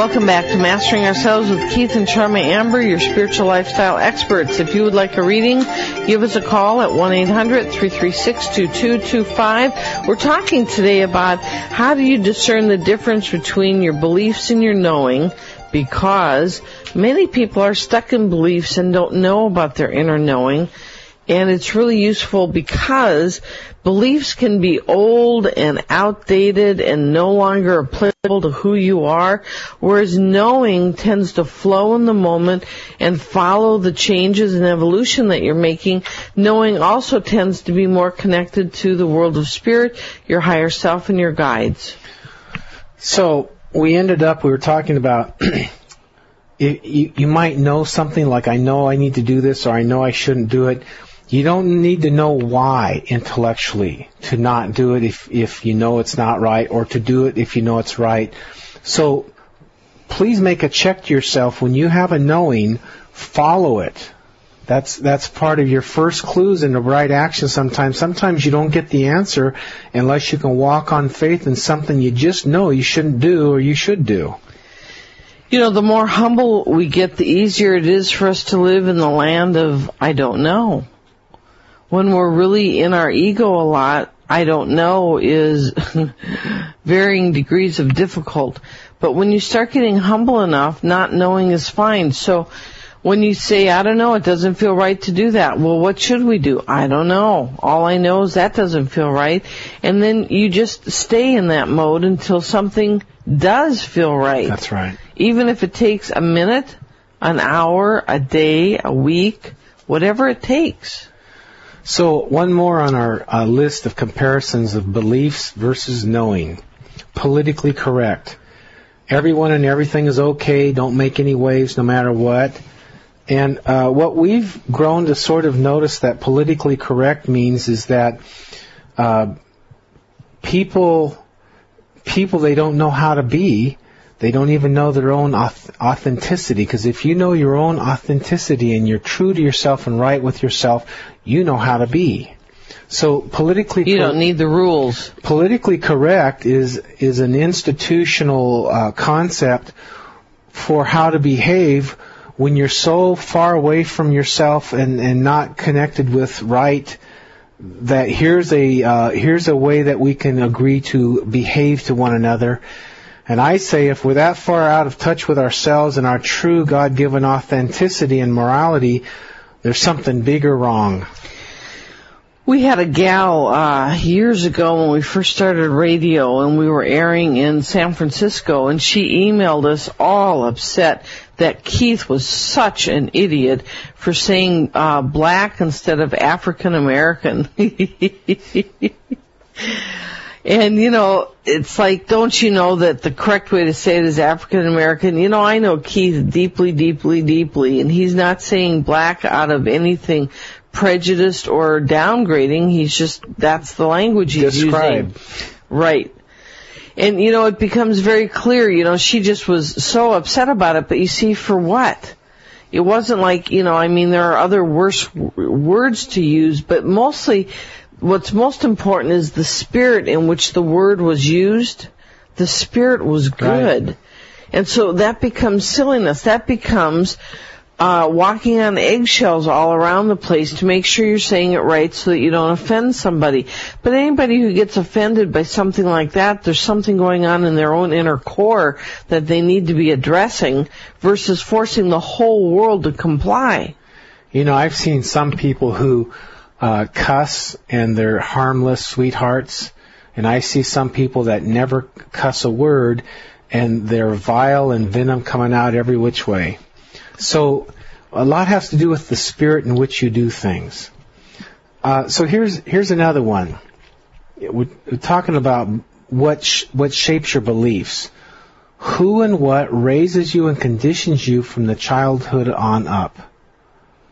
Welcome back to Mastering Ourselves with Keith and Charma Amber, your spiritual lifestyle experts. If you would like a reading, give us a call at 1-800-336-2225. We're talking today about how do you discern the difference between your beliefs and your knowing because many people are stuck in beliefs and don't know about their inner knowing and it's really useful because beliefs can be old and outdated and no longer applicable to who you are, whereas knowing tends to flow in the moment and follow the changes and evolution that you're making. Knowing also tends to be more connected to the world of spirit, your higher self, and your guides. So we ended up, we were talking about you, you might know something like I know I need to do this or I know I shouldn't do it. You don't need to know why intellectually to not do it if, if you know it's not right or to do it if you know it's right. So please make a check to yourself when you have a knowing, follow it. That's that's part of your first clues in the right action sometimes. Sometimes you don't get the answer unless you can walk on faith in something you just know you shouldn't do or you should do. You know, the more humble we get, the easier it is for us to live in the land of I don't know when we're really in our ego a lot, I don't know, is varying degrees of difficult. But when you start getting humble enough, not knowing is fine. So when you say, I don't know, it doesn't feel right to do that. Well, what should we do? I don't know. All I know is that doesn't feel right. And then you just stay in that mode until something does feel right. That's right. Even if it takes a minute, an hour, a day, a week, whatever it takes. So one more on our uh, list of comparisons of beliefs versus knowing. Politically correct. Everyone and everything is okay. Don't make any waves no matter what. And uh, what we've grown to sort of notice that politically correct means is that uh, people people they don't know how to be they don't even know their own authenticity. Because if you know your own authenticity and you're true to yourself and right with yourself, you know how to be. So politically, you don't need the rules. Politically correct is is an institutional uh, concept for how to behave when you're so far away from yourself and and not connected with right. That here's a uh, here's a way that we can agree to behave to one another and I say if we're that far out of touch with ourselves and our true God-given authenticity and morality, there's something bigger wrong. We had a gal uh, years ago when we first started radio, and we were airing in San Francisco, and she emailed us all upset that Keith was such an idiot for saying uh, black instead of African American. And you know, it's like, don't you know that the correct way to say it is African American? You know, I know Keith deeply, deeply, deeply, and he's not saying black out of anything prejudiced or downgrading. He's just, that's the language he's Describe. using. Right. And you know, it becomes very clear, you know, she just was so upset about it, but you see, for what? It wasn't like, you know, I mean, there are other worse w- words to use, but mostly what's most important is the spirit in which the word was used. The spirit was good. Right. And so that becomes silliness. That becomes uh, walking on eggshells all around the place to make sure you're saying it right so that you don't offend somebody. But anybody who gets offended by something like that, there's something going on in their own inner core that they need to be addressing versus forcing the whole world to comply. You know, I've seen some people who uh, cuss and they're harmless sweethearts. And I see some people that never cuss a word and they're vile and venom coming out every which way. So a lot has to do with the spirit in which you do things. Uh, so here's here's another one. We're talking about what sh- what shapes your beliefs. Who and what raises you and conditions you from the childhood on up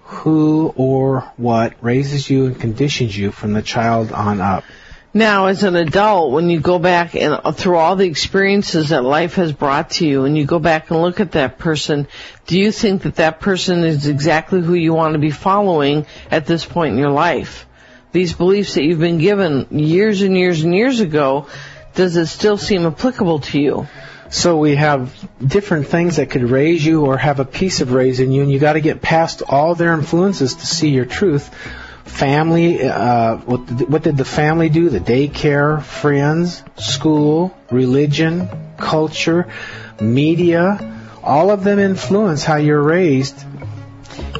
who or what raises you and conditions you from the child on up. Now, as an adult, when you go back and through all the experiences that life has brought to you, and you go back and look at that person, do you think that that person is exactly who you want to be following at this point in your life? These beliefs that you've been given years and years and years ago, does it still seem applicable to you? So we have different things that could raise you or have a piece of raising you, and you got to get past all their influences to see your truth. Family, uh, what, what did the family do? The daycare, friends, school, religion, culture, media, all of them influence how you're raised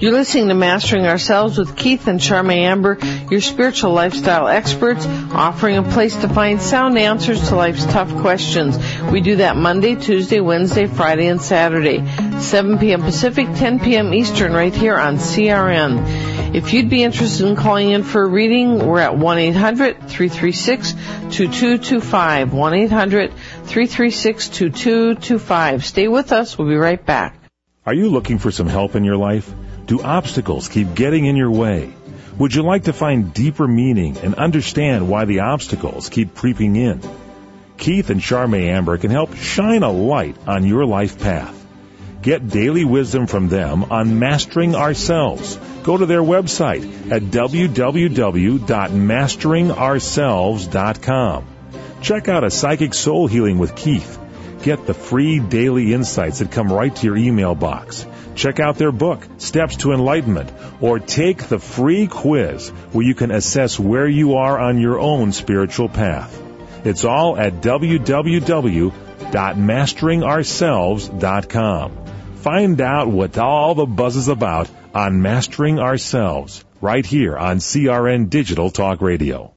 you're listening to Mastering Ourselves with Keith and Charma Amber, your spiritual lifestyle experts, offering a place to find sound answers to life's tough questions. We do that Monday, Tuesday, Wednesday, Friday, and Saturday. 7 p.m. Pacific, 10 p.m. Eastern, right here on CRN. If you'd be interested in calling in for a reading, we're at 1-800-336-2225. 1-800-336-2225. Stay with us. We'll be right back. Are you looking for some help in your life? Do obstacles keep getting in your way? Would you like to find deeper meaning and understand why the obstacles keep creeping in? Keith and Charma Amber can help shine a light on your life path. Get daily wisdom from them on Mastering Ourselves. Go to their website at www.masteringourselves.com. Check out a psychic soul healing with Keith. Get the free daily insights that come right to your email box Check out their book, Steps to Enlightenment, or take the free quiz where you can assess where you are on your own spiritual path. It's all at www.masteringourselves.com. Find out what all the buzz is about on Mastering Ourselves, right here on CRN Digital Talk Radio.